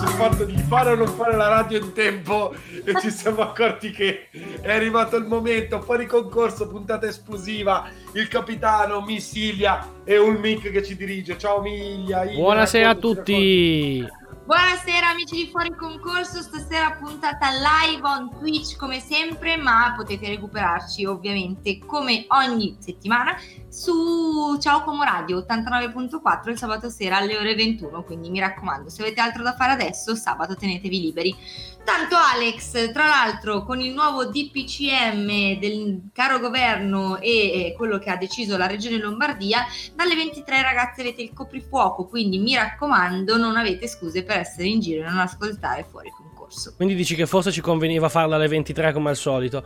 Sul fatto di fare o non fare la radio in tempo e ci siamo accorti che è arrivato il momento, fuori concorso, puntata esplosiva, il capitano, Missilia e Ulmic che ci dirige. Ciao Miglia. Buonasera a tutti. Buonasera amici di Fuori Concorso, stasera puntata live on Twitch come sempre, ma potete recuperarci ovviamente come ogni settimana su Ciao Como Radio 89.4 il sabato sera alle ore 21, quindi mi raccomando, se avete altro da fare adesso, sabato tenetevi liberi. Tanto Alex, tra l'altro con il nuovo DPCM del caro governo e quello che ha deciso la regione Lombardia, dalle 23 ragazzi avete il coprifuoco, quindi mi raccomando non avete scuse per essere in giro e non ascoltare fuori concorso. Quindi dici che forse ci conveniva farla alle 23 come al solito?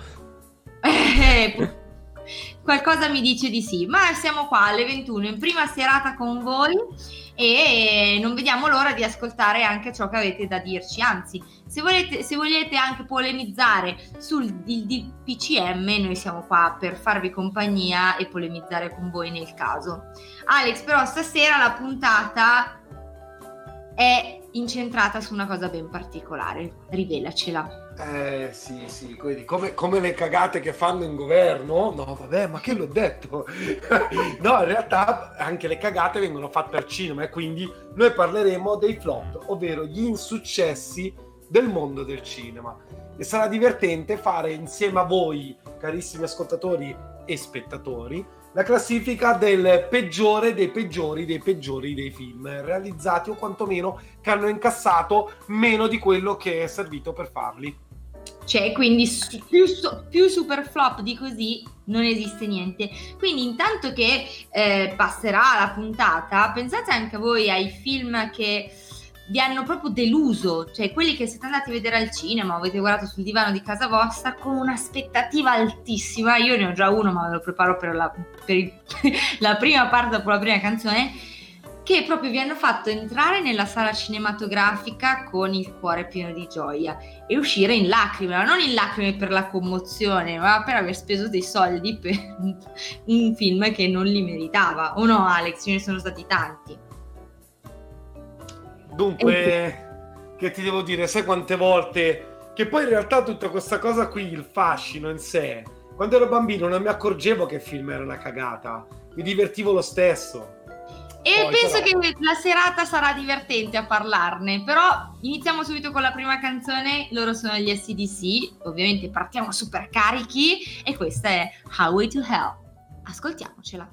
Eh, qualcosa mi dice di sì, ma siamo qua alle 21 in prima serata con voi e non vediamo l'ora di ascoltare anche ciò che avete da dirci. Anzi, se volete, se volete anche polemizzare sul DPCM, noi siamo qua per farvi compagnia e polemizzare con voi nel caso. Alex, però stasera la puntata è incentrata su una cosa ben particolare. Rivelacela. Eh sì, sì, quindi come, come, le cagate che fanno in governo, no vabbè, ma che l'ho detto? no, in realtà anche le cagate vengono fatte al cinema e quindi noi parleremo dei flop, ovvero gli insuccessi del mondo del cinema. E sarà divertente fare insieme a voi, carissimi ascoltatori e spettatori, la classifica del peggiore dei peggiori dei peggiori dei film realizzati o quantomeno che hanno incassato meno di quello che è servito per farli. Cioè, quindi più, più super flop di così non esiste niente. Quindi, intanto che eh, passerà la puntata, pensate anche voi ai film che vi hanno proprio deluso, cioè quelli che siete andati a vedere al cinema o avete guardato sul divano di casa vostra con un'aspettativa altissima. Io ne ho già uno, ma me lo preparo per la, per il, la prima parte dopo la prima canzone. Che proprio vi hanno fatto entrare nella sala cinematografica con il cuore pieno di gioia e uscire in lacrime, ma non in lacrime per la commozione, ma per aver speso dei soldi per un film che non li meritava. O no, Alex? Ce ne sono stati tanti. Dunque, che ti devo dire, sai quante volte che poi in realtà tutta questa cosa qui, il fascino in sé, quando ero bambino non mi accorgevo che il film era una cagata, mi divertivo lo stesso. E poi penso però... che la serata sarà divertente a parlarne, però iniziamo subito con la prima canzone, loro sono gli SDC, ovviamente partiamo super carichi e questa è Highway to Hell. Ascoltiamocela.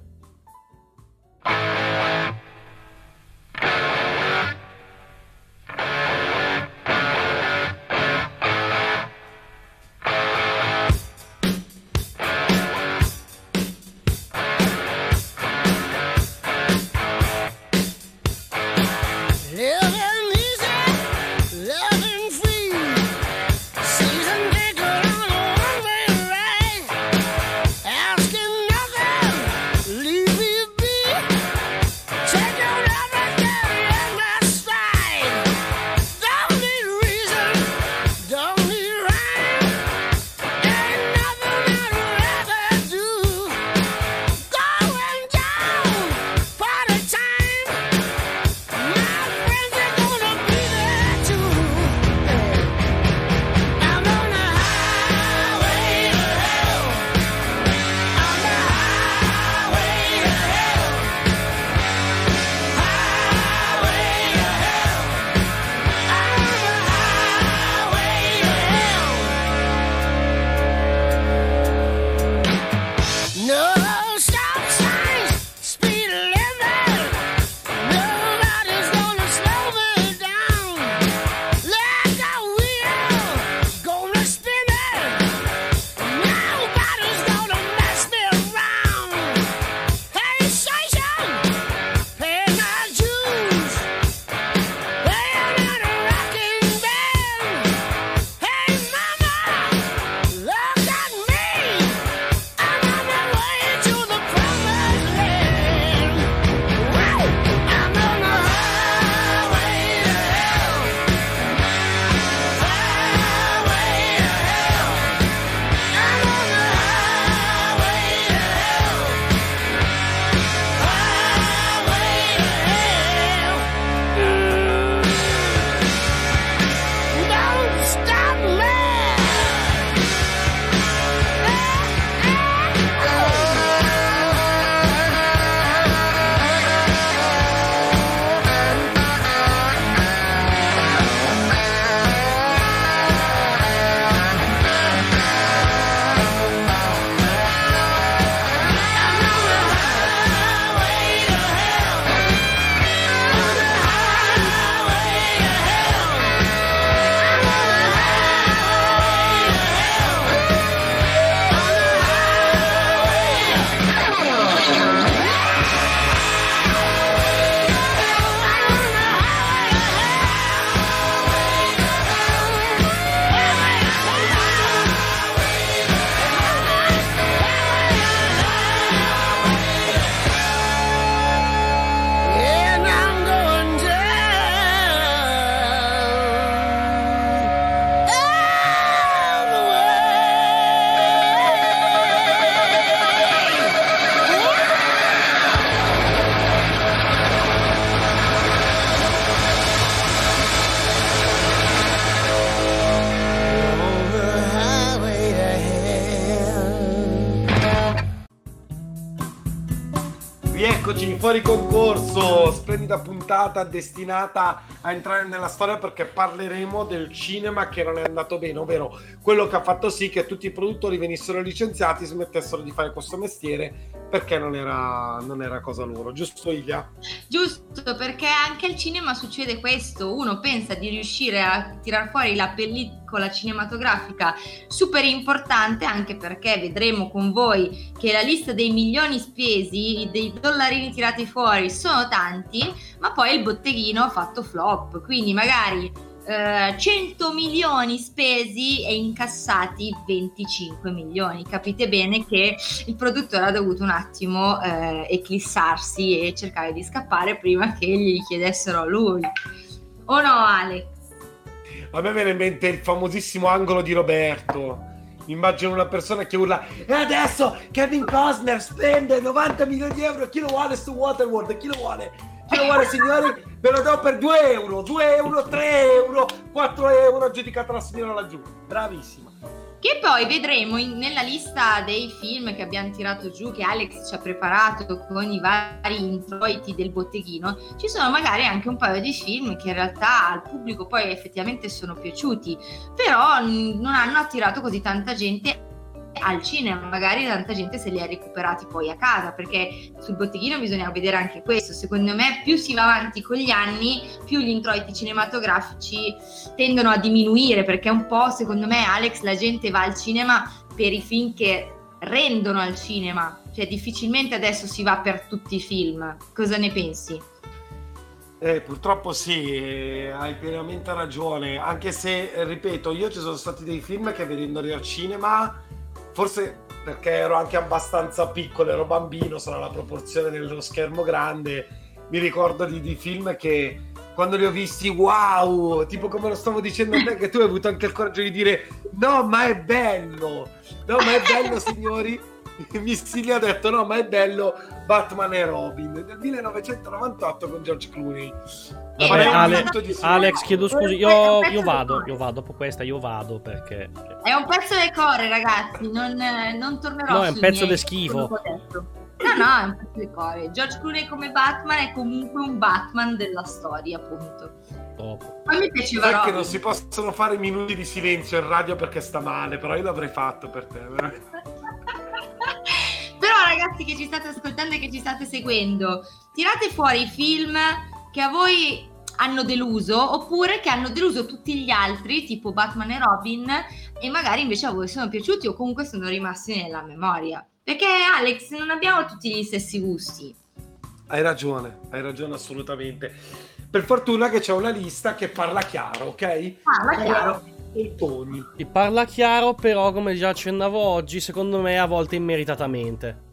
Fuori concorso, splendida puntata destinata a entrare nella storia perché parleremo del cinema che non è andato bene, ovvero quello che ha fatto sì che tutti i produttori venissero licenziati, smettessero di fare questo mestiere perché non era, non era cosa loro, giusto Ilia? Giusto, perché anche al cinema succede questo, uno pensa di riuscire a tirar fuori la pellicola cinematografica super importante anche perché vedremo con voi che la lista dei milioni spesi, dei dollarini tirati fuori sono tanti, ma poi il botteghino ha fatto flop, quindi magari eh, 100 milioni spesi e incassati 25 milioni. Capite bene che il produttore ha dovuto un attimo eh, eclissarsi e cercare di scappare prima che gli chiedessero a lui. O no, Alex? A me viene in mente il famosissimo angolo di Roberto. Immagino una persona che urla e adesso Kevin Costner spende 90 milioni di euro chi lo vuole su Waterworld chi lo vuole lo vuole signori? Ve lo do per 2 euro 2 euro 3 euro 4 euro aggiudicata la signora laggiù. Bravissima. Che poi vedremo in, nella lista dei film che abbiamo tirato giù, che Alex ci ha preparato con i vari introiti del botteghino, ci sono magari anche un paio di film che in realtà al pubblico poi effettivamente sono piaciuti, però non hanno attirato così tanta gente al cinema, magari tanta gente se li ha recuperati poi a casa, perché sul botteghino bisogna vedere anche questo. Secondo me, più si va avanti con gli anni, più gli introiti cinematografici tendono a diminuire, perché un po', secondo me, Alex, la gente va al cinema per i film che rendono al cinema, cioè difficilmente adesso si va per tutti i film. Cosa ne pensi? Eh, purtroppo sì, hai pienamente ragione, anche se, ripeto, io ci sono stati dei film che vedendoli al cinema forse perché ero anche abbastanza piccolo, ero bambino, sarà la proporzione dello schermo grande. Mi ricordo di, di, film che quando li ho visti, wow, tipo come lo stavo dicendo a te, che tu hai avuto anche il coraggio di dire no, ma è bello, no, ma è bello, signori. Missili ha detto no, ma è bello Batman e Robin del 1998 con George Clooney. Vabbè, Ale, Alex, chiedo scusi, io, io vado, io vado dopo questa, io vado perché... È un pezzo del core, ragazzi, non, non tornerò No, è un pezzo di schifo. No, no, è un pezzo del core. George Clooney come Batman è comunque un Batman della storia, appunto. Dopo. Poi mi piaceva Sai che non si possono fare minuti di silenzio in radio perché sta male, però io l'avrei fatto per te. ragazzi che ci state ascoltando e che ci state seguendo, tirate fuori i film che a voi hanno deluso oppure che hanno deluso tutti gli altri, tipo Batman e Robin, e magari invece a voi sono piaciuti o comunque sono rimasti nella memoria. Perché Alex, non abbiamo tutti gli stessi gusti. Hai ragione, hai ragione assolutamente. Per fortuna che c'è una lista che parla chiaro, ok? Parla chiaro. E toni. Parla chiaro, però come già accennavo oggi, secondo me a volte immeritatamente.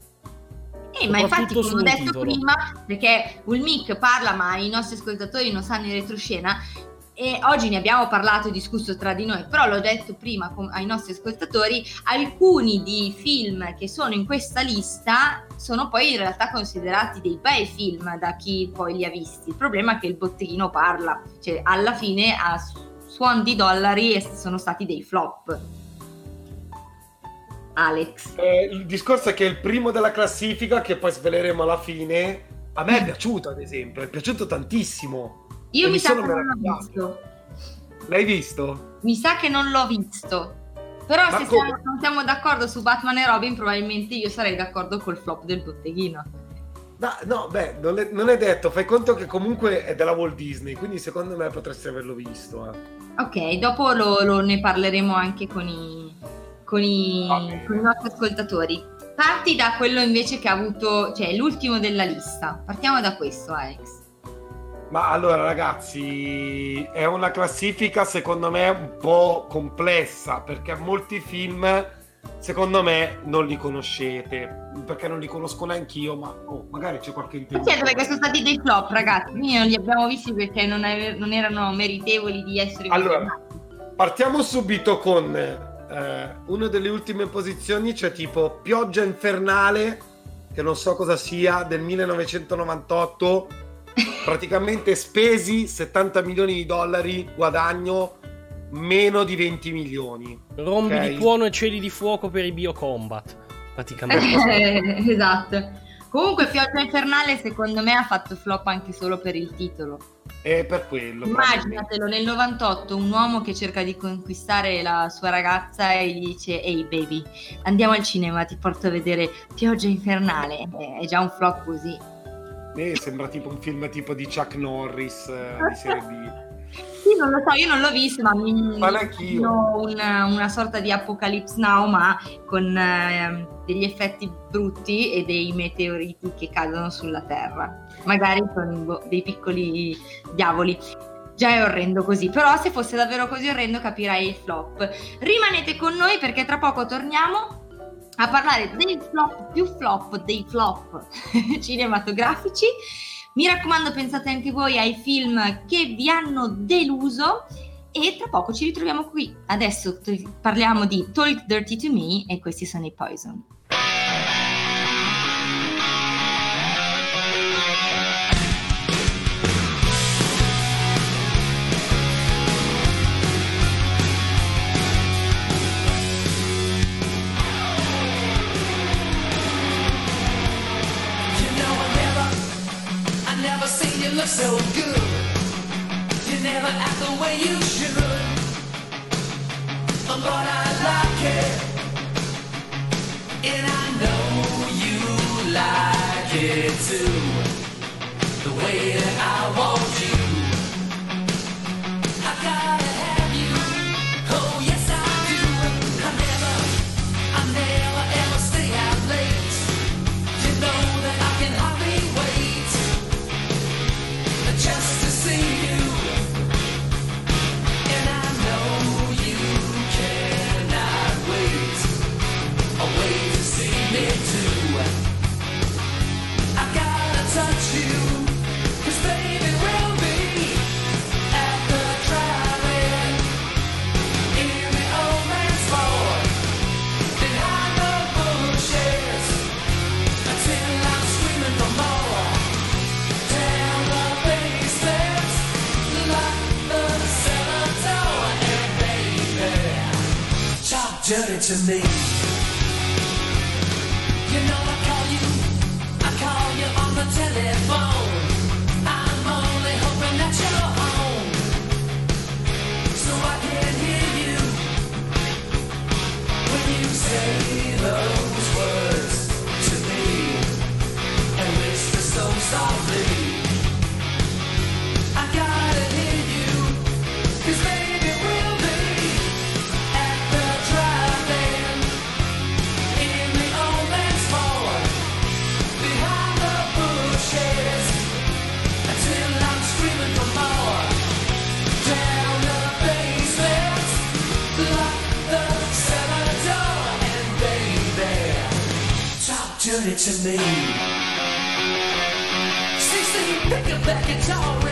Eh, ma infatti, come ho detto titolo. prima, perché Ulmic parla, ma i nostri ascoltatori non sanno in retroscena, e oggi ne abbiamo parlato e discusso tra di noi, però l'ho detto prima ai nostri ascoltatori, alcuni di film che sono in questa lista sono poi in realtà considerati dei bei film da chi poi li ha visti. Il problema è che il botteghino parla, cioè alla fine a suon di dollari sono stati dei flop. Alex. Eh, il discorso è che il primo della classifica, che poi sveleremo alla fine, a me è piaciuto, ad esempio, è piaciuto tantissimo. Io mi, mi sa che non l'ho visto. L'hai visto? Mi sa che non l'ho visto. Però Ma se siamo, non siamo d'accordo su Batman e Robin, probabilmente io sarei d'accordo col flop del botteghino. No, no, beh, non è, non è, detto, fai conto che comunque è della Walt Disney, quindi secondo me potresti averlo visto. Eh. Ok, dopo lo, lo ne parleremo anche con i, con i, okay. con i nostri ascoltatori. Parti da quello invece che ha avuto, cioè l'ultimo della lista. Partiamo da questo, Alex. Ma allora ragazzi, è una classifica secondo me un po' complessa perché molti film secondo me non li conoscete perché non li conosco neanche io ma oh, magari c'è qualche intento certo perché sono stati dei flop ragazzi quindi non li abbiamo visti perché non, è, non erano meritevoli di essere allora partiamo subito con eh, una delle ultime posizioni c'è tipo Pioggia Infernale, che non so cosa sia, del 1998, praticamente spesi 70 milioni di dollari, guadagno meno di 20 milioni. Rombi okay? di tuono e cieli di fuoco per i biocombat, praticamente. Esatto. Comunque Pioggia Infernale secondo me ha fatto flop anche solo per il titolo. È per quello. Immaginatelo nel 98 un uomo che cerca di conquistare la sua ragazza e gli dice ehi baby andiamo al cinema ti porto a vedere Pioggia Infernale. È già un flop così. Eh, sembra tipo un film tipo di Chuck Norris eh, di serie B. Sì, non lo so, io non l'ho visto, ma mi immagino una, una, sorta di Apocalypse Now, ma con eh, degli effetti brutti e dei meteoriti che cadono sulla Terra. Magari con dei piccoli diavoli. Già è orrendo così, però se fosse davvero così orrendo capirei il flop. Rimanete con noi perché tra poco torniamo a parlare dei flop più flop dei flop cinematografici mi raccomando, pensate anche voi ai film che vi hanno deluso e tra poco ci ritroviamo qui. Adesso parliamo di Talk Dirty to Me e questi sono i Poison. So good. You never act the way you should. But I like it. And I know you like it too. The way that I want dirty to me. You know I call you, I call you on the telephone. I'm only hoping that you're home, so I can hear you when you say those words to me and whisper so softly. Talk it to me. CC, pick up that guitar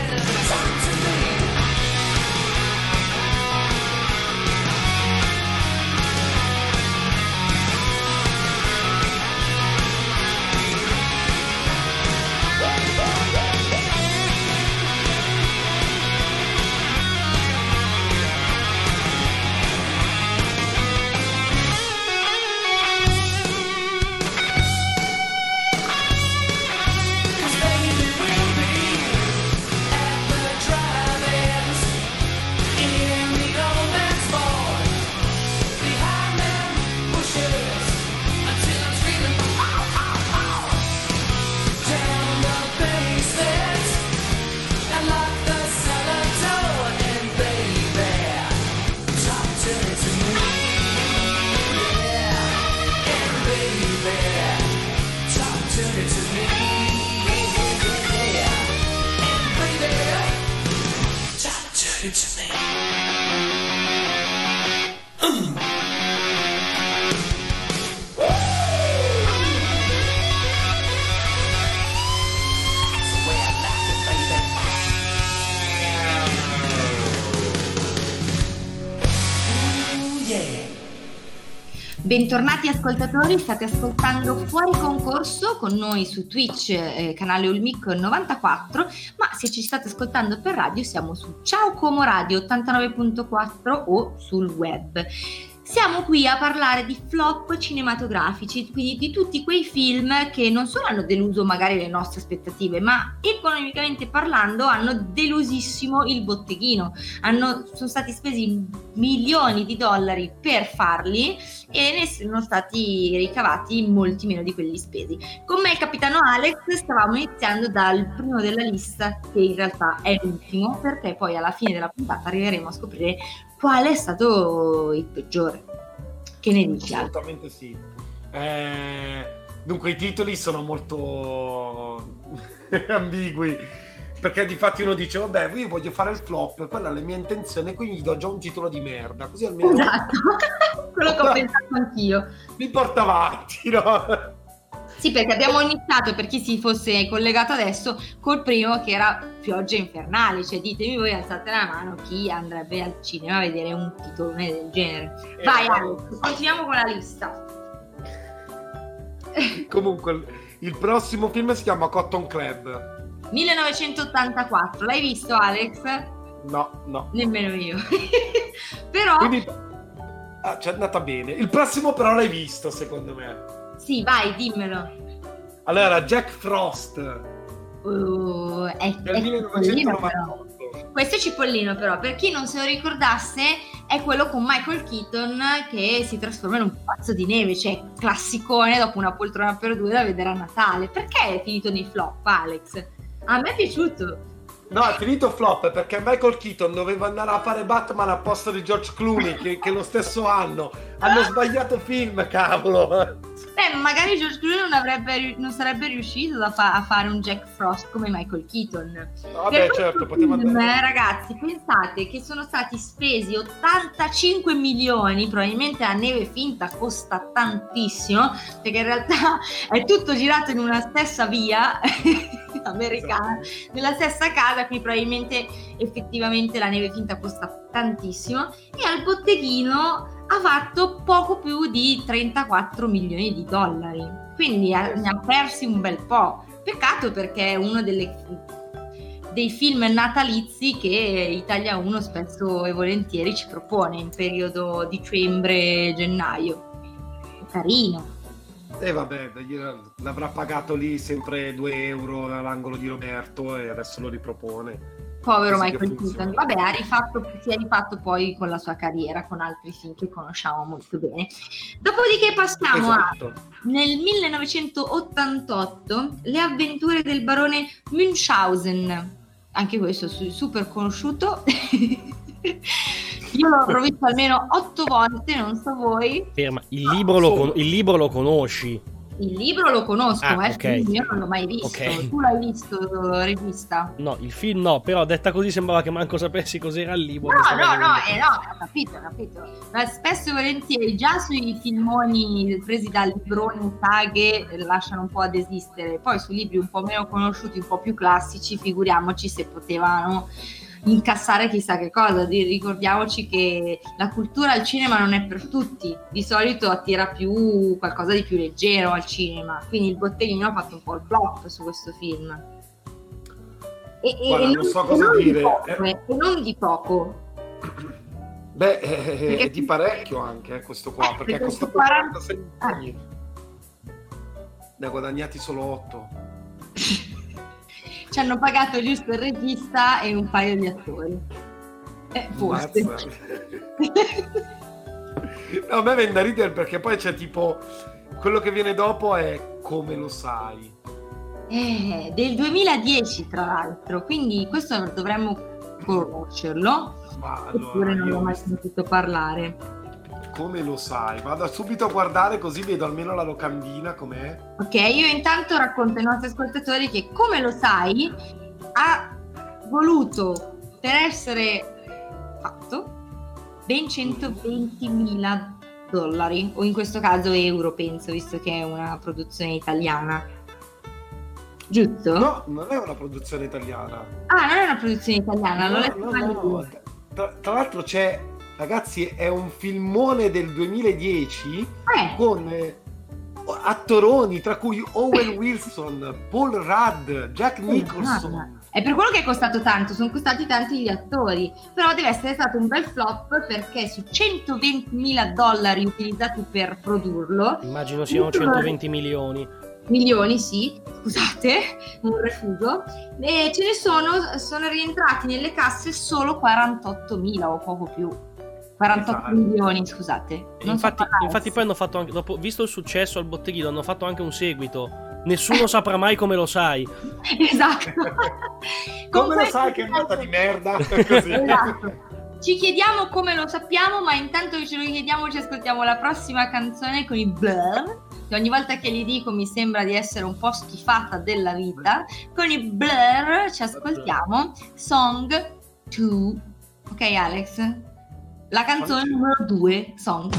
talk dirty to me. Bentornati ascoltatori, state ascoltando Fuori Concorso con noi su Twitch, eh, canale Ulmic 94, ma se ci state ascoltando per radio siamo su Ciao Como Radio 89.4 o sul web. Siamo qui a parlare di flop cinematografici, quindi di tutti quei film che non solo hanno deluso magari le nostre aspettative, ma economicamente parlando hanno delusissimo il botteghino. Hanno, sono stati spesi milioni di dollari per farli e ne sono stati ricavati molti meno di quelli spesi. Con me il capitano Alex stavamo iniziando dal primo della lista, che in realtà è l'ultimo, perché poi alla fine della puntata arriveremo a scoprire qual è stato il peggiore. Che ne dici? Assolutamente sì. Eh, dunque i titoli sono molto ambigui perché di fatti uno dice vabbè io voglio fare il flop quella è la mia intenzione quindi gli do già un titolo di merda così almeno esatto quello che ho pensato anch'io mi porta avanti no? Sì, perché abbiamo iniziato, per chi si fosse collegato adesso, col primo che era Pioggia Infernale, cioè ditemi voi, alzate la mano, chi andrebbe al cinema a vedere un titolone del genere. Eh, Vai Alex, continuiamo con la lista. Comunque, il prossimo film si chiama Cotton Club. 1984, l'hai visto Alex? No, no. Nemmeno io. però... Quindi... Ah, ci è andata bene. Il prossimo però l'hai visto, secondo me. Sì, vai, dimmelo. Allora, Jack Frost. Uh, è, del 1998. Questo è Cipollino però, per chi non se lo ricordasse, è quello con Michael Keaton che si trasforma in un pazzo di neve, cioè classicone dopo una poltrona per due da vedere a Natale. Perché è finito nei flop, Alex? A me è piaciuto. No, è finito flop perché Michael Keaton doveva andare a fare Batman a posto di George Clooney, che, che lo stesso anno. Hanno sbagliato film, cavolo. Beh, magari George Clooney non, avrebbe, non sarebbe riuscito a, fa- a, fare un Jack Frost come Michael Keaton. Vabbè, certo, poteva film, andare. Ragazzi, pensate che sono stati spesi 85 milioni, probabilmente la neve finta costa tantissimo, perché in realtà è tutto girato in una stessa via americana, esatto. nella stessa casa, quindi probabilmente effettivamente la neve finta costa tantissimo, e al botteghino ha fatto poco più di 34 milioni di dollari. Quindi ha, ne ha persi un bel po'. Peccato perché è uno delle, dei film natalizi che Italia 1 spesso e volentieri ci propone in periodo dicembre-gennaio. Carino. E eh vabbè, l'avrà pagato lì sempre 2 euro all'angolo di Roberto e adesso lo ripropone. Povero Michael Keaton. Vabbè, ha rifatto, si è rifatto poi con la sua carriera, con altri film che conosciamo molto bene. Dopodiché passiamo esatto. a nel 1988 Le avventure del barone Münchhausen. Anche questo super conosciuto. Io l'avrò visto almeno otto volte, non so voi. Ferma, il libro, lo, con- il libro lo conosci? Il libro lo conosco, ah, eh, okay. io non l'ho mai visto. Okay. Tu l'hai visto, regista? No, il film no, però detta così sembrava che manco sapessi cos'era il libro. No, no, no, eh, no, ho capito, ho capito. Ma spesso e volentieri già sui filmoni presi dal librone saghe lasciano un po' ad esistere. Poi sui libri un po' meno conosciuti, un po' più classici, figuriamoci se potevano incassare chissà che cosa. Ricordiamoci che la cultura al cinema non è per tutti, di solito attira più qualcosa di più leggero al cinema, quindi il botteghino ha fatto un po' il flop su questo film. E, Guarda, e non, so cosa non dire. Poco, eh. E non di poco. Beh, eh, è di parecchio anche eh, questo qua, eh, perché costa 46 milioni. Eh. Ne ha guadagnati solo 8. ci hanno pagato giusto il regista e un paio di attori. Eh, forse. no, a me viene da ridere perché poi c'è tipo quello che viene dopo è come lo sai. Eh, del 2010 tra l'altro, quindi questo dovremmo conoscerlo. Ma allora, Oppure non l'ho mai sentito parlare come lo sai? Vado subito a guardare così vedo almeno la locandina com'è. Ok, io intanto racconto ai nostri ascoltatori che come lo sai ha voluto per essere fatto ben 120 mila dollari o in questo caso euro penso visto che è una produzione italiana giusto? No, non è una produzione italiana ah non è una produzione italiana no, no, no, no. Tra, tra l'altro c'è Ragazzi, è un filmone del 2010 eh. con... Eh, attoroni, tra cui Owen Wilson, Paul Rudd, Jack Nicholson. È per quello che è costato tanto, sono costati tanti gli attori, però deve essere stato un bel flop perché su 120 mila dollari utilizzati per produrlo... Immagino siano 120 milioni. Milioni, sì, scusate, un refuso. E ce ne sono, sono rientrati nelle casse solo 48 mila o poco più. 48 esatto. milioni, scusate. Infatti, infatti, poi hanno fatto anche, dopo, visto il successo al botteghino, hanno fatto anche un seguito Nessuno saprà mai come lo sai. Esatto. come lo sai che è andata di merda? esatto. Ci chiediamo come lo sappiamo, ma intanto che ce lo chiediamo ci ascoltiamo la prossima canzone con i Blur. Che ogni volta che li dico mi sembra di essere un po' schifata della vita. Con i Blur ci ascoltiamo Song 2. Ok Alex? La canzone numero 2, Song.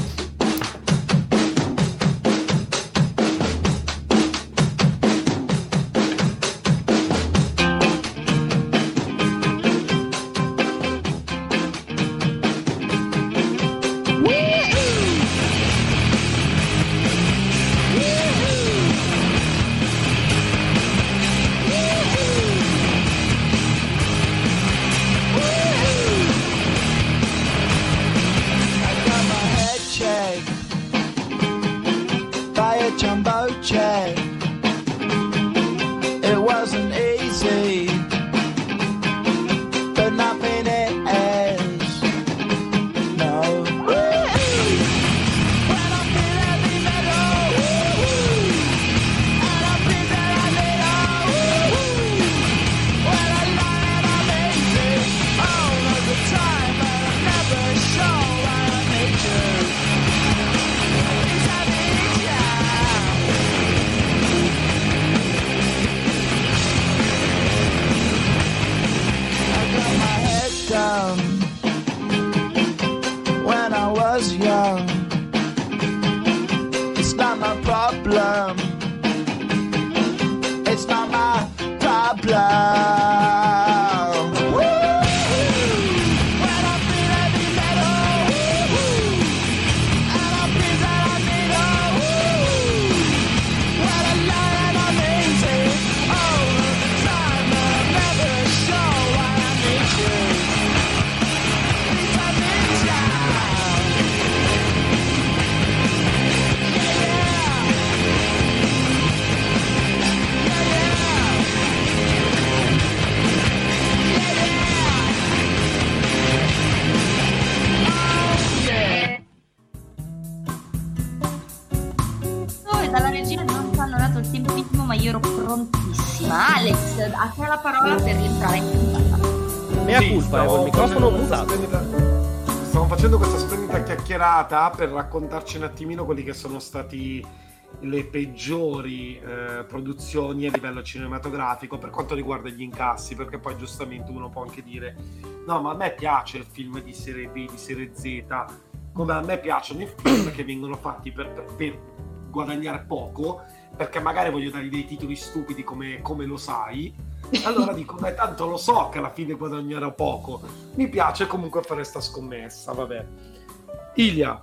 Chiacchierata per raccontarci un attimino quelli che sono stati le peggiori eh, produzioni a livello cinematografico per quanto riguarda gli incassi, perché poi giustamente uno può anche dire no, ma a me piace il film di serie B, di serie Z, come a me piacciono i film che vengono fatti per, per, per guadagnare poco, perché magari voglio dare dei titoli stupidi come, come lo sai, allora dico, beh, tanto lo so che alla fine guadagnerò poco. Mi piace comunque fare questa scommessa, vabbè. Ilia.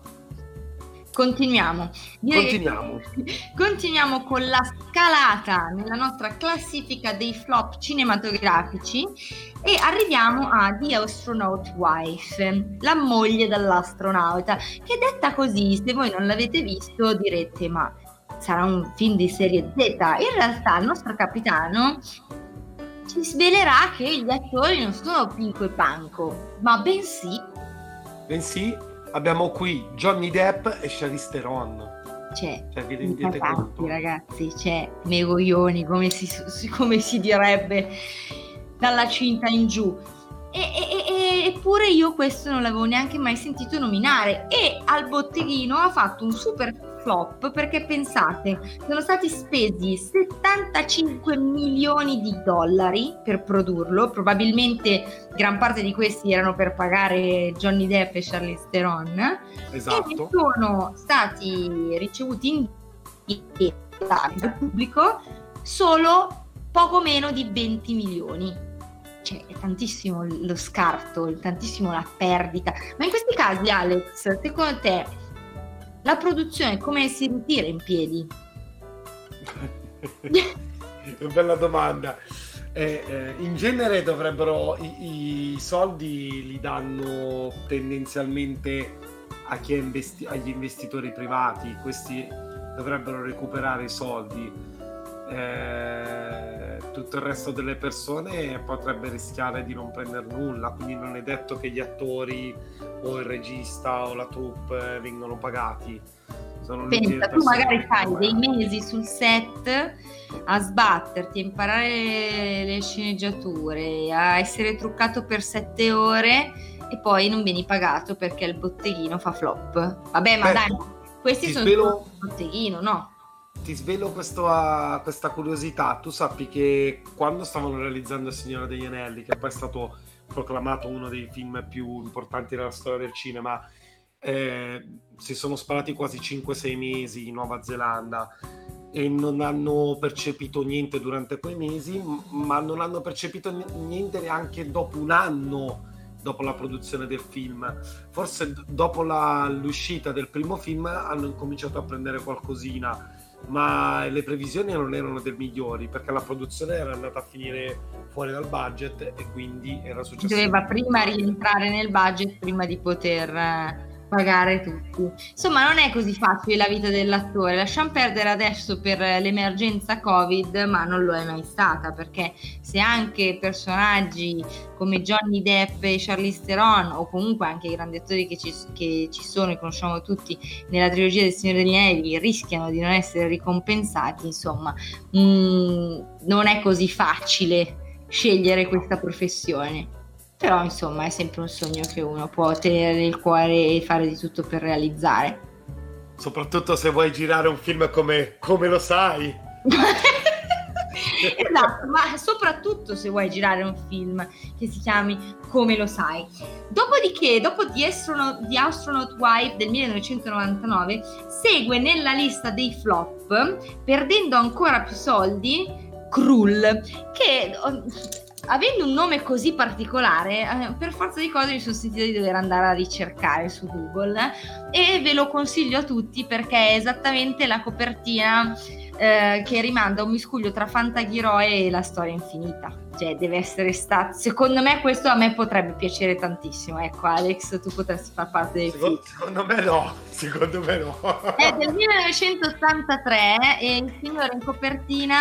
Continuiamo. Direi continuiamo. continuiamo con la scalata nella nostra classifica dei flop cinematografici e arriviamo a The Astronaut Wife, la moglie dell'astronauta, che detta così, se voi non l'avete visto direte ma sarà un film di serie Z. In realtà il nostro capitano ci svelerà che gli attori non sono Pinco e Panco, ma bensì... Bensì abbiamo qui Johnny Depp e Charlize Theron. C'è, cioè, vi rendete conto? ragazzi, c'è Megoglioni, come si, come si direbbe, dalla cinta in giù. E, e, e, eppure io questo non l'avevo neanche mai sentito nominare e al botteghino ha fatto un super flop perché pensate, sono stati spesi 75 milioni di dollari per produrlo, probabilmente gran parte di questi erano per pagare Johnny Depp e Charlize Theron esatto. e sono stati ricevuti in dal pubblico solo poco meno di 20 milioni cioè è tantissimo lo scarto, tantissimo la perdita. Ma in questi casi, Alex, secondo te la produzione come si ritira in piedi? Bella domanda. Eh, eh, in genere dovrebbero i, i, soldi li danno tendenzialmente a investi- agli investitori privati, questi dovrebbero recuperare i soldi. Eh, tutto il resto delle persone potrebbe rischiare di non prendere nulla, quindi non è detto che gli attori o il regista o la troupe vengano pagati sono Pensa, tu magari fai dei mesi sul set a sbatterti, a imparare le sceneggiature, a essere truccato per sette ore e poi non vieni pagato perché il botteghino fa flop. Vabbè, ma Beh, dai, questi sono svelo... il botteghino, no? Ti svelo questo, uh, questa curiosità. Tu sappi che quando stavano realizzando Il Signore degli Anelli, che poi è stato proclamato uno dei film più importanti della storia del cinema, eh, si sono sparati quasi 5-6 mesi in Nuova Zelanda e non hanno percepito niente durante quei mesi, ma non hanno percepito niente neanche dopo un anno dopo la produzione del film. Forse dopo la, l'uscita del primo film hanno incominciato a prendere qualcosina, ma le previsioni non erano delle migliori perché la produzione era andata a finire fuori dal budget e quindi era successo. Doveva prima rientrare nel budget prima di poter eh, pagare tutti. Insomma, non è così facile la vita dell'attore. Lasciamo perdere adesso per l'emergenza Covid, ma non lo è mai stata, perché se anche personaggi come Johnny Depp e Charlize Theron, o comunque anche i grandi attori che ci, che ci sono e conosciamo tutti nella trilogia del Signore degli Anelli, rischiano di non essere ricompensati, insomma, mh, mm, non è così facile scegliere questa professione. Però insomma è sempre un sogno che uno può tenere nel cuore e fare di tutto per realizzare. Soprattutto se vuoi girare un film come, come lo sai. esatto, ma soprattutto se vuoi girare un film che si chiami Come lo sai. Dopodiché, dopo The Astronaut, The Astronaut Wife del 1999, segue nella lista dei flop, perdendo ancora più soldi, Krull, che avendo un nome così particolare, eh, per forza di cose mi sono sentita di dover andare a ricercare su Google e ve lo consiglio a tutti perché è esattamente la copertina eh, che rimanda a un miscuglio tra Fantaghiroe e la storia infinita. Cioè, deve essere stato. Secondo me, questo a me potrebbe piacere tantissimo. Ecco, Alex, tu potresti far parte del secondo, film. Secondo me no, secondo me no. È del 1983 e il signore in copertina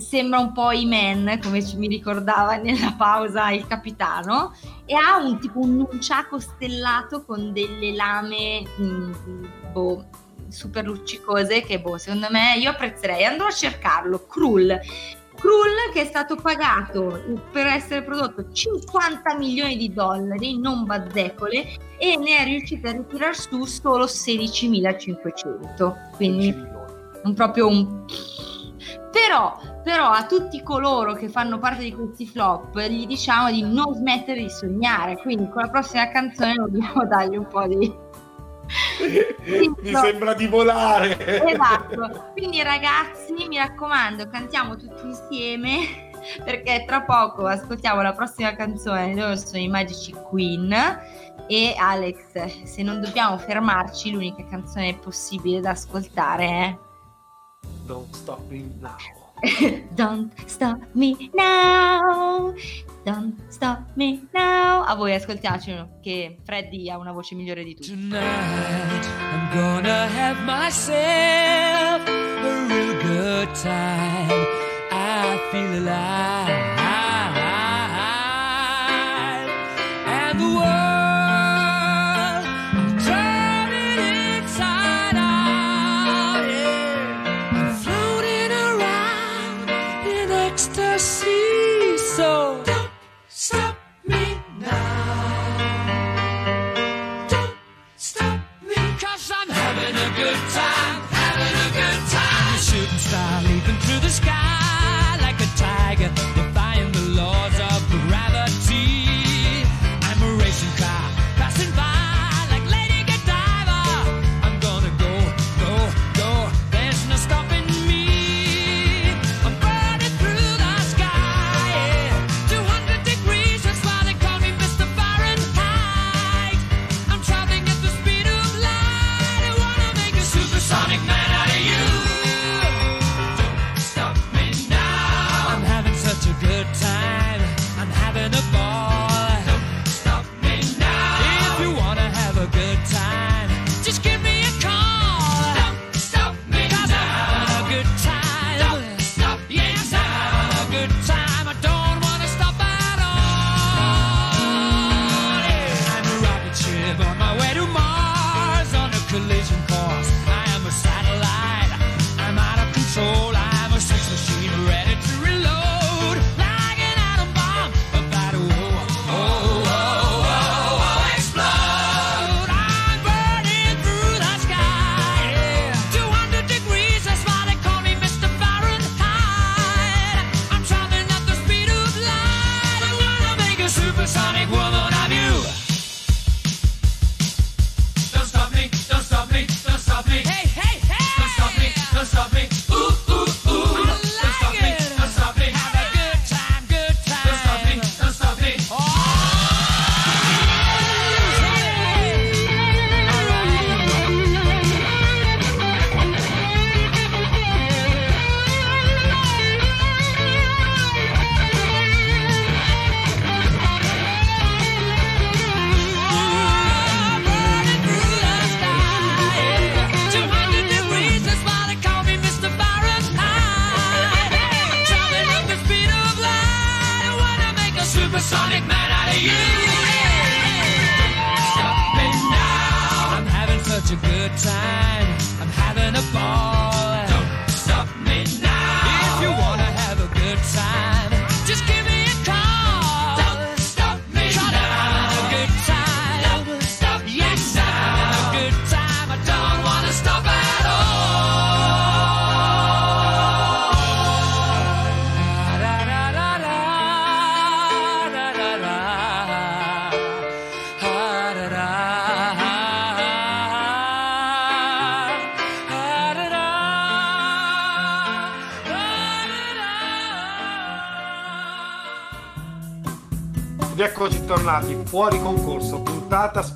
sembra un po' Iman, come mi ricordava nella pausa il capitano, e ha un tipo un nunciaco stellato con delle lame mh, mm, boh, super luccicose che boh, secondo me io apprezzerei. Andrò a cercarlo, Krull. Krull che è stato pagato per essere prodotto 50 milioni di dollari, non bazzecole, e ne è riuscito a ritirare su solo 16.500. Quindi un proprio un però, però, a tutti coloro che fanno parte di questi flop gli diciamo di non smettere di sognare, quindi con la prossima canzone dobbiamo dargli un po' di... mi sembra di volare. Esatto, quindi ragazzi mi raccomando cantiamo tutti insieme perché tra poco ascoltiamo la prossima canzone, loro sono i Magici Queen. E Alex, se non dobbiamo fermarci, l'unica canzone possibile da ascoltare è... Don't Stop Me Now. Don't Stop Me Now. Don't Stop Me Now. A voi ascoltiamocelo che Freddy ha una voce migliore di tutti. Tonight I'm gonna have myself a real good time. I feel alive.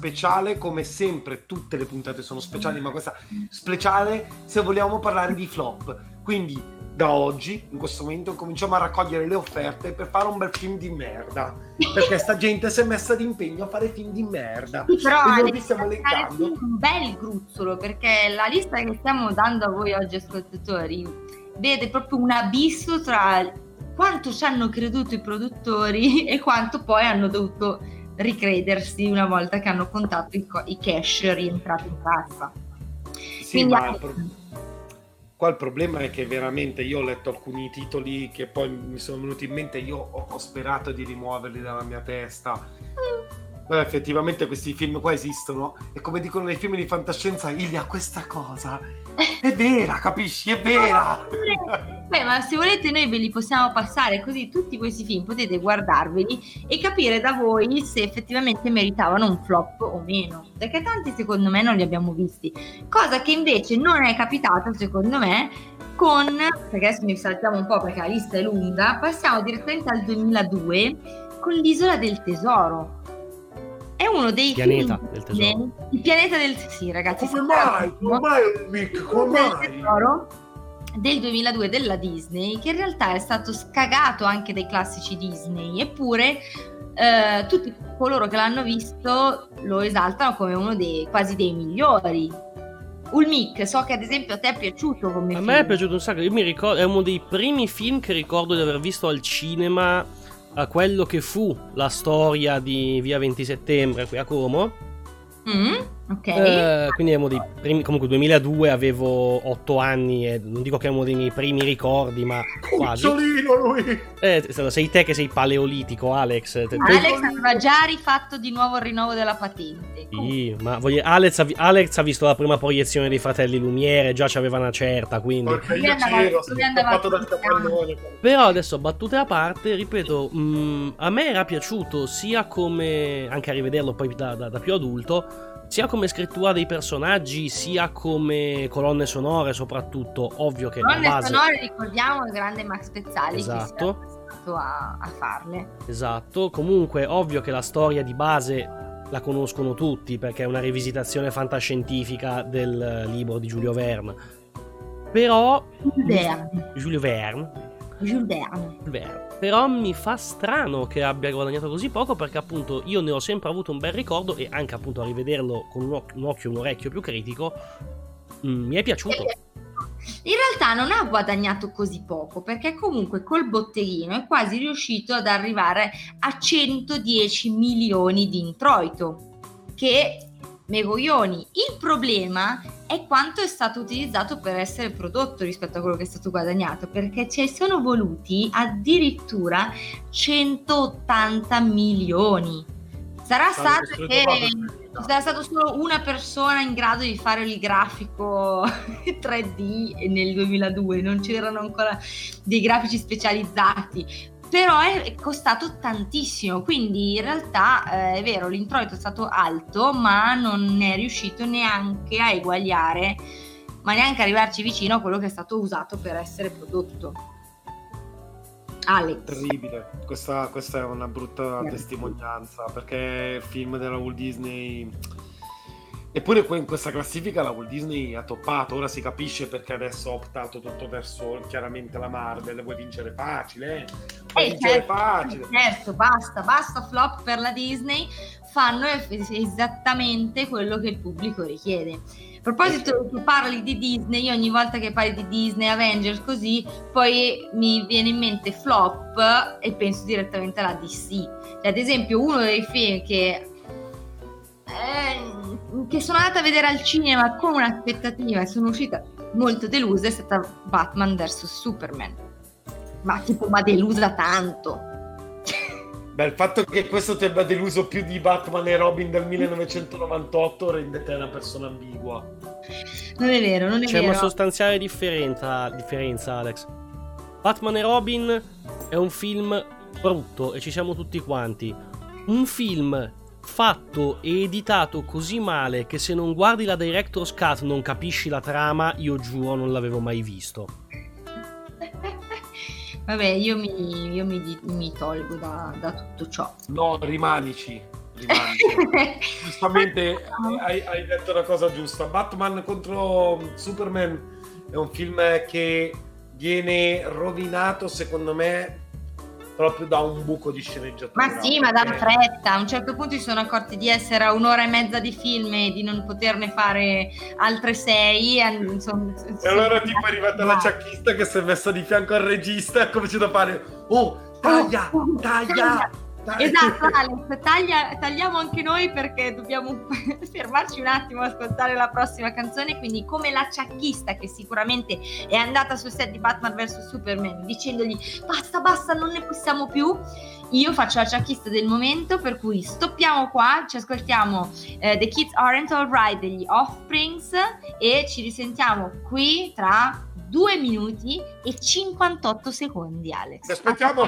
Speciale come sempre, tutte le puntate sono speciali, ma questa speciale se vogliamo parlare di flop. Quindi da oggi, in questo momento, cominciamo a raccogliere le offerte per fare un bel film di merda. Perché sta gente si è messa d'impegno a fare film di merda. Sì, però E noi stiamo elencando. un bel gruzzolo perché la lista che stiamo dando a voi oggi ascoltatori vede proprio un abisso tra quanto ci hanno creduto i produttori e quanto poi hanno dovuto ricredersi una volta che hanno contato i, co- i cash rientrati in cassa. Sì, Quindi ma anche- pro- qua il problema è che veramente io ho letto alcuni titoli che poi mi sono venuti in mente, io ho, ho sperato di rimuoverli dalla mia testa. Beh, effettivamente questi film qua esistono e come dicono nei film di fantascienza, Ilia, questa cosa è vera, capisci? È vera! Beh, ma se volete noi ve li possiamo passare così tutti questi film potete guardarveli e capire da voi se effettivamente meritavano un flop o meno. Perché tanti secondo me non li abbiamo visti. Cosa che invece non è capitato secondo me con, perché adesso mi saltiamo un po' perché la lista è lunga, passiamo direttamente al 2002 con l'Isola del Tesoro. È uno dei Pianeta film del tesoro. Il pianeta del Sì, ragazzi, Come mai? Come mai, Mick? Come del mai? tesoro del 2002 della Disney che in realtà è stato scagato anche dai classici Disney eppure eh, tutti coloro che l'hanno visto lo esaltano come uno dei quasi dei migliori Ulmic so che ad esempio a te è piaciuto come A film me è piaciuto un sacco. Io mi ricordo, è uno dei primi film che ricordo di aver visto al cinema a quello che fu la storia di Via 20 Settembre qui a Como. Mm, ok Eh, quindi è uno dei primi. Comunque, 2002 avevo 8 anni e non dico che è uno dei miei primi ricordi, ma quasi. Cucciolino lui! Eh, sei te che sei paleolitico, Alex. Alex aveva già rifatto di nuovo il rinnovo della patente Sì, ma voglio- Alex, ha vi- Alex ha visto la prima proiezione dei fratelli Lumiere, già c'aveva una certa, quindi. Perché io c'ero, sono. Però adesso battute a parte, ripeto, mh, a me era piaciuto sia come, anche a rivederlo poi da, da- da più adulto, sia come scrittura dei personaggi, sia come colonne sonore soprattutto, ovvio che Colonne base... sonore ricordiamo il grande Max Pezzali Esatto. che si è stato a, a farle Esatto, comunque ovvio che la storia di base la conoscono tutti perché è una rivisitazione fantascientifica del libro di Giulio Verne. Però... Verne Giulio Verne, Jules Verne Vero. Però mi fa strano che abbia guadagnato così poco perché appunto io ne ho sempre avuto un bel ricordo e anche appunto a rivederlo con un, un occhio e un orecchio più critico mm, mi è piaciuto. In realtà non ha guadagnato così poco perché comunque col botteghino è quasi riuscito ad arrivare a 110 milioni di introito, che megoglioni. Il problema è quanto è stato utilizzato per essere prodotto rispetto a quello che è stato guadagnato, perché ci sono voluti addirittura 180 milioni. Sarà stato che sarà stato solo una persona in grado di fare il grafico 3D nel 2002, non c'erano ancora dei grafici specializzati. Però è costato tantissimo, quindi in realtà eh, è vero, l'introito è stato alto, ma non è riuscito neanche a eguagliare, ma neanche arrivarci vicino a quello che è stato usato per essere prodotto. Alex. Terribile, questa, questa è una brutta Sì. testimonianza perché il film della Walt Disney. Eppure in questa classifica la Walt Disney ha toppato, ora si capisce perché adesso ha optato tutto verso chiaramente la Marvel, vuoi vincere facile, eh? vuoi Eh, vincere certo, facile. certo, basta, basta flop per la Disney, fanno esattamente quello che il pubblico richiede. A proposito, tu parli di Disney, io ogni volta che parli di Disney, Avengers, così, poi mi viene in mente flop e penso direttamente alla DC. Cioè, ad esempio, uno dei film che, eh, che sono andata a vedere al cinema con un'aspettativa e sono uscita molto delusa è stata Batman vs Superman. Ma tipo, ma delusa tanto. Beh, il fatto che questo ti abbia deluso più di Batman e Robin del 1998 rende te una persona ambigua. Non è vero, non è C'è vero. una sostanziale differenza, differenza, Alex. Batman e Robin è un film brutto e ci siamo tutti quanti. Un film fatto e editato così male che se non guardi la director's cut non capisci la trama, io giuro non l'avevo mai visto. Vabbè, io mi, io mi mi tolgo da, da tutto ciò. No, rimanici. rimanici. Giustamente hai, hai detto una cosa giusta. Batman contro Superman è un film che viene rovinato, secondo me, proprio da un buco di sceneggiatura. Ma sì, ma perché- fretta. A un certo punto si sono accorti di essere a un'ora e mezza di film e di non poterne fare altre sei. E, son- E allora tipo è arrivata la ciacchista che si è messa di fianco al regista e ha cominciato a fare Oh, Oh, taglia. taglia." Esatto, Alex, taglia- tagliamo anche noi perché dobbiamo fermarci un attimo a ascoltare la prossima canzone. Quindi, come la ciacchista che sicuramente è andata sul set di Batman vs Superman dicendogli basta, basta, non ne possiamo più. Io faccio la ciacchista del momento, per cui stoppiamo qua, ci ascoltiamo eh, The Kids Aren't Alright degli Offsprings e ci risentiamo qui tra 2 minuti e 58 secondi, Alex. Ti aspettiamo.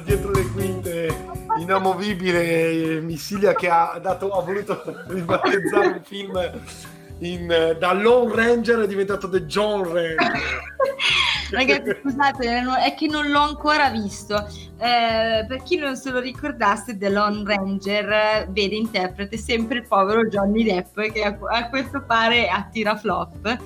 Dietro le quinte, inamovibile eh, Missilia che ha, dato, ha voluto ribattezzare un film in, eh, da Lone Ranger è diventato The John Ranger. Ragazzi, scusate, è che non l'ho ancora visto. Eh, per chi non se lo ricordasse, The Lone Ranger eh, vede interprete sempre il povero Johnny Depp che a, a questo pare attira flop.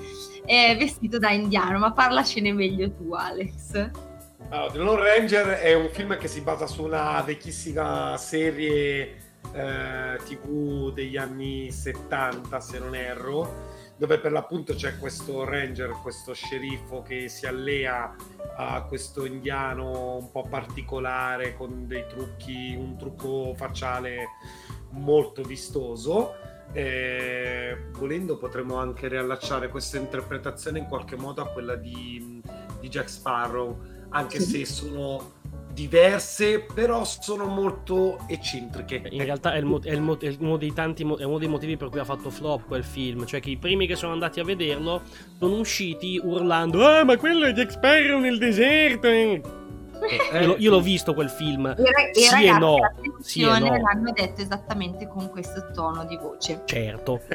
È vestito da indiano, ma parlacene meglio tu, Alex. Allora, The Lone Ranger è un film che si basa su una vecchissima serie eh, tv degli anni 70, se non erro, dove per l'appunto c'è questo ranger, questo sceriffo che si allea a questo indiano un po' particolare con dei trucchi, un trucco facciale molto vistoso. Eh, volendo potremmo anche riallacciare questa interpretazione in qualche modo a quella di, di Jack Sparrow, anche Sì. se sono diverse, però sono molto eccentriche. In realtà è, il mo- è il mo- è uno dei tanti mo- è uno dei motivi per cui ha fatto flop quel film. Cioè, che i primi che sono andati a vederlo sono usciti urlando: Ah, ma quello è Jack Sparrow nel deserto. eh." Eh, io, l'ho- io l'ho visto quel film. E, e Sì e ragazzi, no, attenzione, sì e no. l'hanno detto esattamente con questo tono di voce. Certo.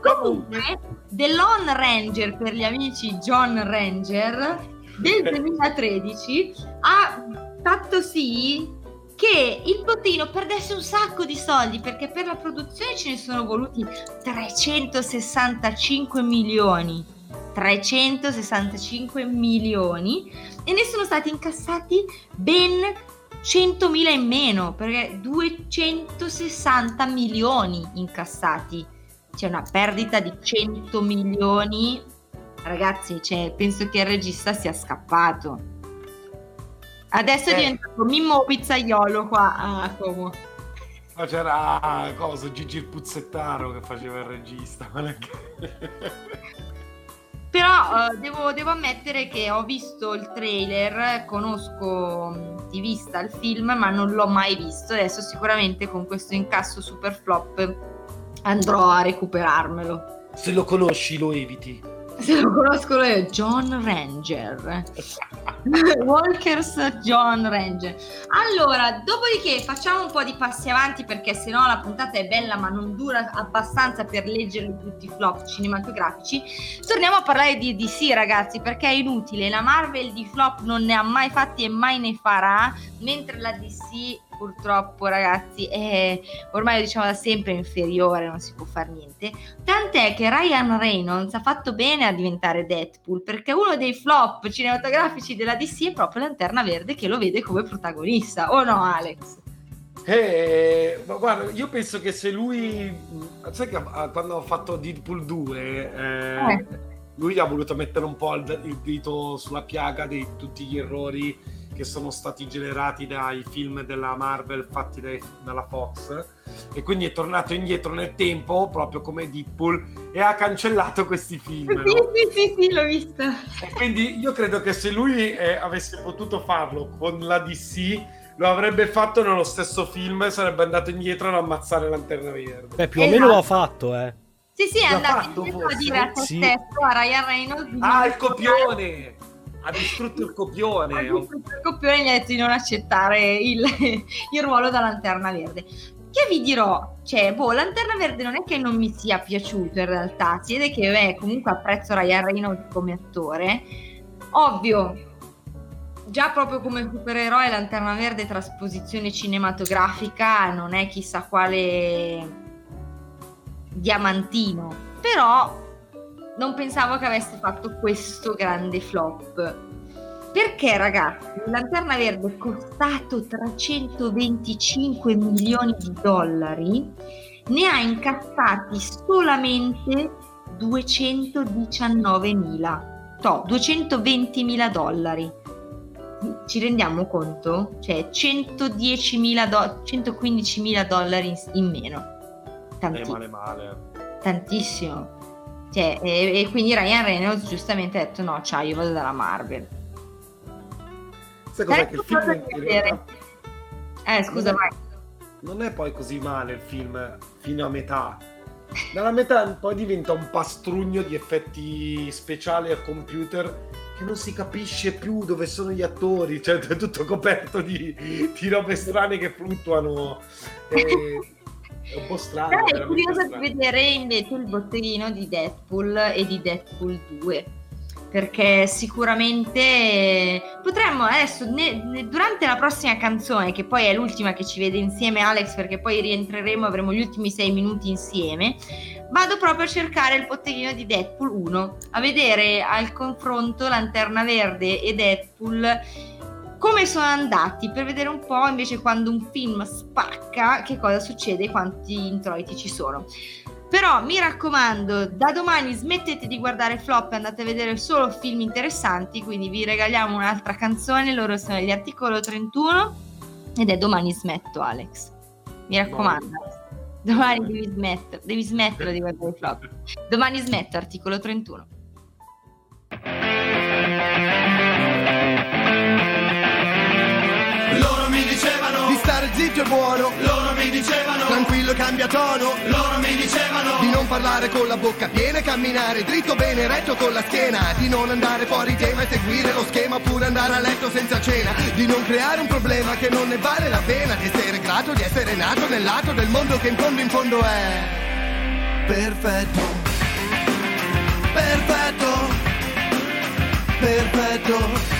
Comunque, The Lone Ranger per gli amici John Ranger del 2013 ha fatto sì che il botteghino perdesse un sacco di soldi perché per la produzione ce ne sono voluti 365 milioni. 365 milioni. E ne sono stati incassati ben 100.000 in meno perché 260 milioni incassati c'è una perdita di 100 milioni. Ragazzi, cioè, penso che il regista sia scappato. Adesso è Eh. diventato Mimmo Pizzaiolo qua a Como. Ma c'era cosa, Gigi il Puzzettaro che faceva il regista. Però eh, devo, devo ammettere che ho visto il trailer, conosco mh, di vista il film, ma non l'ho mai visto. Adesso sicuramente con questo incasso super flop andrò a recuperarmelo. Se lo conosci lo eviti. Se lo conosco lui è John Ranger. Walkers John Ranger. Allora, dopodiché facciamo un po' di passi avanti perché sennò la puntata è bella ma non dura abbastanza per leggere tutti i flop cinematografici. Torniamo a parlare di DC ragazzi perché è inutile, la Marvel di flop non ne ha mai fatti e mai ne farà, mentre la DC purtroppo ragazzi è ormai lo diciamo da sempre inferiore, non si può fare niente. Tant'è che Ryan Reynolds ha fatto bene a diventare Deadpool perché uno dei flop cinematografici della DC è proprio Lanterna Verde che lo vede come protagonista, o no Alex? Eh, ma guarda, io penso che se lui, sai che ah, quando ha fatto Deadpool 2, eh, Eh. lui ha voluto mettere un po' il, il dito sulla piaga di tutti gli errori che sono stati generati dai film della Marvel fatti dai- dalla Fox e quindi è tornato indietro nel tempo proprio come Deadpool e ha cancellato questi film. no? Sì, sì, sì, sì, l'ho visto. E quindi io credo che se lui eh, avesse potuto farlo con la DC, lo avrebbe fatto nello stesso film e sarebbe andato indietro ad ammazzare Lanterna Verde. Beh, più o meno l'ho fatto, eh. Sì, sì, è L'ha andato fatto, indietro a dire a se Sì. stesso, a Ryan Reynolds Ah, il copione! Ha distrutto il Ha copione. visto il copione gli ha detto di non accettare il, il ruolo da Lanterna Verde. Che vi dirò, cioè, boh, Lanterna Verde non è che non mi sia piaciuto in realtà, si vede che beh, comunque apprezzo Ryan Reynolds come attore. Ovvio, già proprio come supereroe Lanterna Verde trasposizione cinematografica non è chissà quale diamantino, però non pensavo che avesse fatto questo grande flop. Perché ragazzi, Lanterna Verde è costato 325 milioni di dollari, ne ha incassati solamente 219 mila, no, 220 mila dollari. Ci rendiamo conto? Cioè 110 mila, do- 115 mila dollari in, in meno. Eh, Tantissimo male male. tantissimo. Cioè, e, e quindi Ryan Reynolds giustamente ha detto no, ciao, io vado dalla Marvel. Sai cos'è che il film in vedere? realtà Eh, scusa, Non è- non è poi così male il film fino a metà. Dalla metà poi diventa un pastrugno di effetti speciali al computer che non si capisce più dove sono gli attori, cioè è tutto coperto di, di robe strane che fluttuano. E, è un po' strano. Veramente curiosa di strano. vedere invece il botteghino di Deadpool e di Deadpool 2 perché sicuramente potremmo adesso ne- ne- durante la prossima canzone che poi è l'ultima che ci vede insieme Alex perché poi rientreremo avremo gli ultimi sei minuti insieme vado proprio a cercare il botteghino di Deadpool 1 a vedere al confronto Lanterna Verde e Deadpool come sono andati per vedere un po' invece quando un film spacca che cosa succede e quanti introiti ci sono. Però mi raccomando, da domani smettete di guardare flop e andate a vedere solo film interessanti, quindi vi regaliamo un'altra canzone, loro sono gli articolo 31 ed è domani smetto Alex. Mi raccomando. Domani devi smettere, devi smettere di guardare flop. Domani smetto, articolo 31. Zitto è buono, Loro mi dicevano tranquillo e cambia tono. Loro mi dicevano Di non parlare con la bocca piena e camminare dritto bene retto con la schiena. Di non andare fuori tema e seguire lo schema oppure andare a letto senza cena. Di non creare un problema che non ne vale la pena. Di essere grato di essere nato nel lato del mondo che in fondo in fondo è perfetto. Perfetto. Perfetto.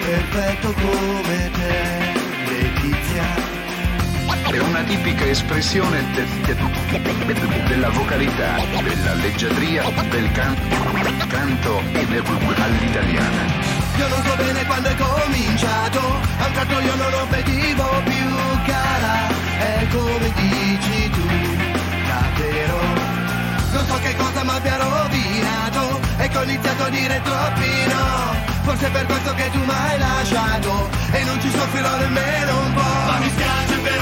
Perfetto come te, Letizia. È una tipica espressione de- de- della vocalità, della leggiadria, del can- canto e all'italiana. Io non so bene quando è cominciato, a un tratto io non obbedivo più cara, è come dici tu, davvero. Non so che cosa mi abbia rovinato, e che ho iniziato a dire troppi no. Forse è per questo che tu mi hai lasciato, e non ci soffrirò nemmeno un po'. Ma mi spiace per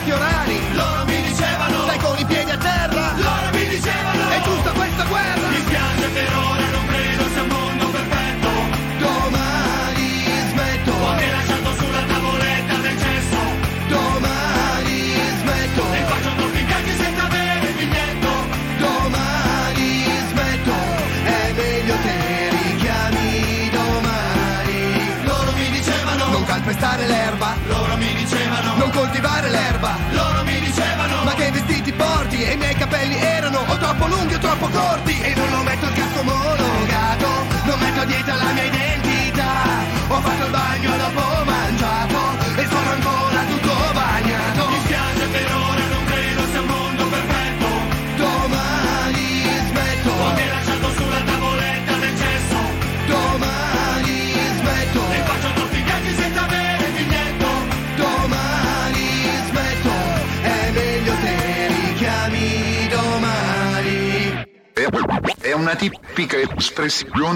questi orari. Loro mi dicevano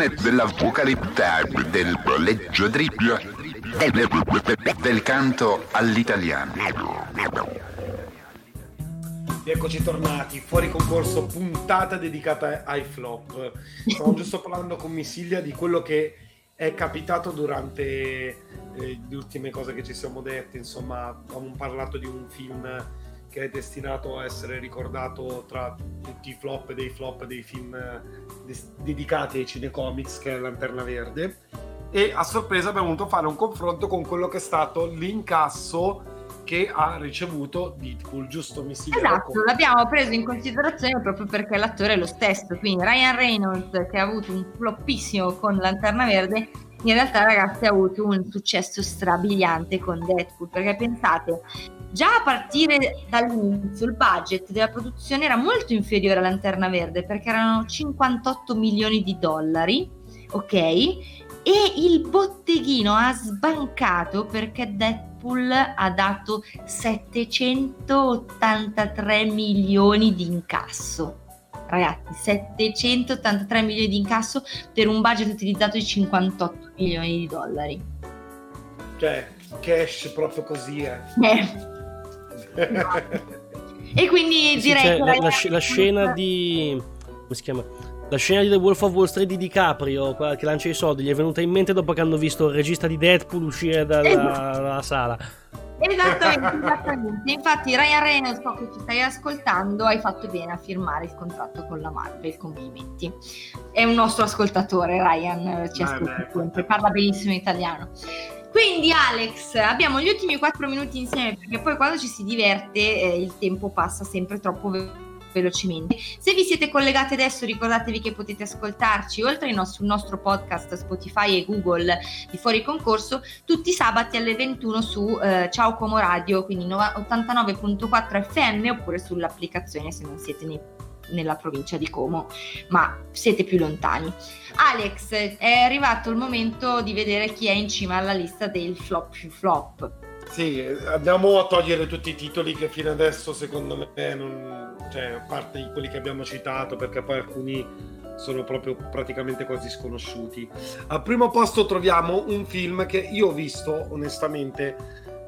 espressione della vocalità, del leggiadria, del, del canto all'italiana. Eccoci tornati, fuori concorso, puntata dedicata ai flop. Stavo giusto parlando con Missilia di quello che è capitato durante eh, le ultime cose che ci siamo dette. Insomma, abbiamo parlato di un film che è destinato a essere ricordato tra tutti i flop dei flop dei film eh, des- dedicati ai cinecomics, che è Lanterna Verde. E a sorpresa abbiamo voluto fare un confronto con quello che è stato l'incasso che ha ricevuto Deadpool, giusto Missilia? Esatto, l'abbiamo preso in considerazione proprio perché l'attore è lo stesso, quindi Ryan Reynolds che ha avuto un floppissimo con Lanterna Verde, in realtà ragazzi ha avuto un successo strabiliante con Deadpool, perché pensate, già a partire dall'inizio il budget della produzione era molto inferiore a Lanterna Verde, perché erano 58 milioni di dollari, ok? E il botteghino ha sbancato perché Deadpool ha dato 783 milioni di incasso. Ragazzi, 783 milioni di incasso per un budget utilizzato di 58 milioni di dollari. Cioè, cash proprio così, eh. Eh. E quindi Sì, direi che la, sc- la scena di come si chiama La scena di The Wolf of Wall Street di DiCaprio, quella che lancia i soldi, gli è venuta in mente dopo che hanno visto il regista di Deadpool uscire dalla, dalla sala. Esattamente, esattamente. Infatti, Ryan Reynolds, so che ci stai ascoltando, hai fatto bene a firmare il contratto con la Marvel. Complimenti. È un nostro ascoltatore, Ryan, ci Eh, ascolta beh, sempre, parla benissimo italiano. Quindi, Alex, abbiamo gli ultimi quattro minuti insieme perché poi quando ci si diverte eh, il tempo passa sempre troppo ve- velocemente. Se vi siete collegati adesso, ricordatevi che potete ascoltarci oltre nostro, sul nostro podcast Spotify e Google di Fuori Concorso tutti i sabati alle 21 su eh, Ciao Como Radio, quindi nova- 89.4 FM oppure sull'applicazione se non siete nei- nella provincia di Como, ma siete più lontani. Alex, è arrivato il momento di vedere chi è in cima alla lista del flop più flop. Sì, andiamo a togliere tutti i titoli che fino adesso secondo me non... cioè a parte di quelli che abbiamo citato perché poi alcuni sono proprio praticamente quasi sconosciuti. Al primo posto troviamo un film che io ho visto onestamente,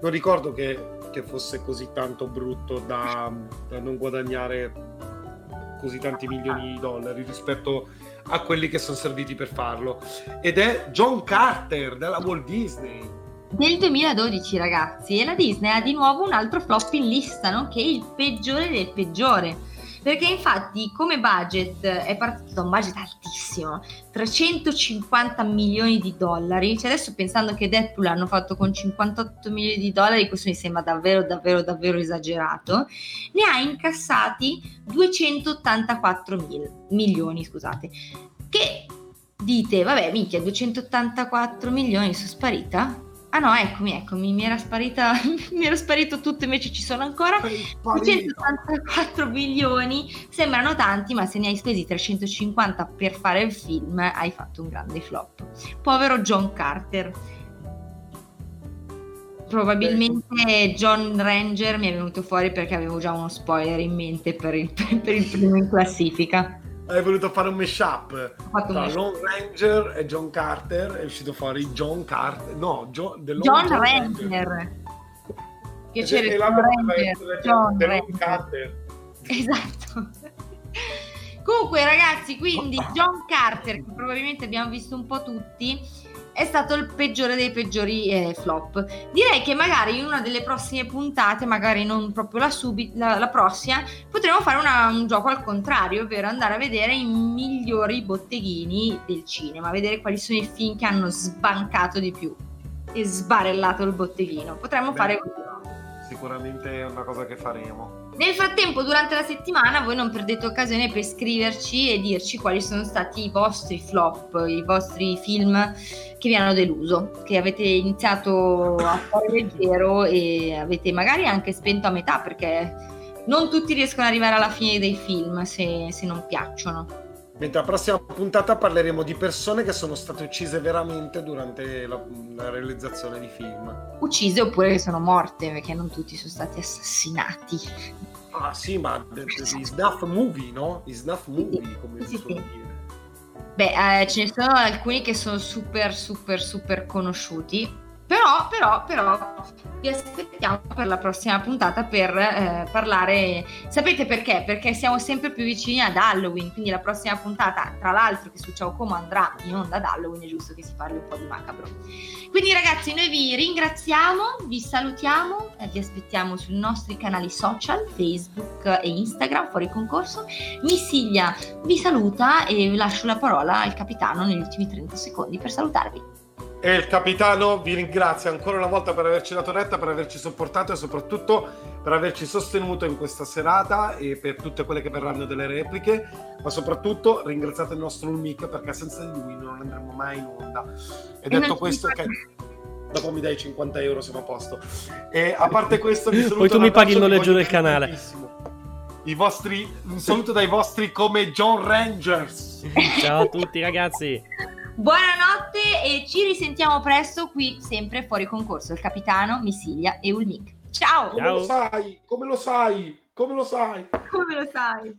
non ricordo che, che fosse così tanto brutto da, da non guadagnare così tanti milioni di dollari rispetto a quelli che sono serviti per farlo ed è John Carter della Walt Disney. Del 2012 ragazzi la Disney ha di nuovo un altro flop in lista, nonché il peggiore del peggiore. Perché infatti come budget è partito da un budget altissimo, 350 milioni di dollari, cioè adesso pensando che Deadpool hanno fatto con 58 milioni di dollari, questo mi sembra davvero davvero davvero esagerato, ne ha incassati 284 mil- milioni, scusate, che dite, vabbè minchia, 284 milioni sono sparita? Ah no, eccomi, eccomi, mi era sparita, mi era sparito tutto, invece ci sono ancora. 284 milioni sembrano tanti, ma se ne hai spesi 350 per fare il film, hai fatto un grande flop. Povero John Carter. Probabilmente John Ranger mi è venuto fuori perché avevo già uno spoiler in mente per il, per il primo in classifica. Hai voluto fare un mashup tra. Lone Ranger e John Carter. È uscito fuori John Carter. No, John, The Lone John Ranger. Ranger. E- Piacere, e John l'altro doveva Ranger. John The Lone Ranger. Carter. Esatto. Comunque, ragazzi, quindi John Carter, che probabilmente abbiamo visto un po' tutti, è stato il peggiore dei peggiori eh, flop. Direi che magari in una delle prossime puntate, magari non proprio la, subi- la, la prossima, potremo fare una- un gioco al contrario, ovvero andare a vedere i migliori botteghini del cinema, vedere quali sono i film che hanno sbancato di più e sbarellato il botteghino. Potremmo Beh. fare. Sicuramente è una cosa che faremo. Nel frattempo, durante la settimana, voi non perdete occasione per scriverci e dirci quali sono stati i vostri flop, i vostri film che vi hanno deluso, che avete iniziato a fare leggero e avete magari anche spento a metà perché non tutti riescono ad arrivare alla fine dei film se, se non piacciono. Mentre la prossima puntata parleremo di persone che sono state uccise veramente durante la, la realizzazione di film. Uccise oppure che sono morte perché non tutti sono stati assassinati. Ah sì, ma di snuff movie, no? I snuff movie, come Sì, si suol sì. dire. Beh, eh, ce ne sono alcuni che sono super, super, super conosciuti. Però, però, però, vi aspettiamo per la prossima puntata per eh, parlare. Sapete perché? Perché siamo sempre più vicini ad Halloween. Quindi la prossima puntata, tra l'altro, che su Ciao Como andrà in onda ad Halloween, è giusto che si parli un po' di macabro. Quindi, ragazzi, noi vi ringraziamo, vi salutiamo, e vi aspettiamo sui nostri canali social, Facebook e Instagram, fuori concorso. Missiglia vi saluta e lascio la parola al capitano negli ultimi 30 secondi per salutarvi. E il capitano vi ringrazia ancora una volta per averci dato retta, per averci sopportato e soprattutto per averci sostenuto in questa serata e per tutte quelle che verranno delle repliche, ma soprattutto ringraziate il nostro Ulmic perché senza di lui non andremo mai in onda. E detto non questo, che dopo mi dai 50 euro siamo a posto. E a parte questo, vi saluto Poi tu mi paghi il noleggio del canale. tantissimo. I vostri, un saluto dai vostri come John Rangers. Ciao a tutti ragazzi. Buonanotte e ci risentiamo presto qui, sempre fuori concorso. Il capitano, Missiglia e Ulmic. Ciao! Come Ciao. lo sai? Come lo sai? Come lo sai? Come lo sai?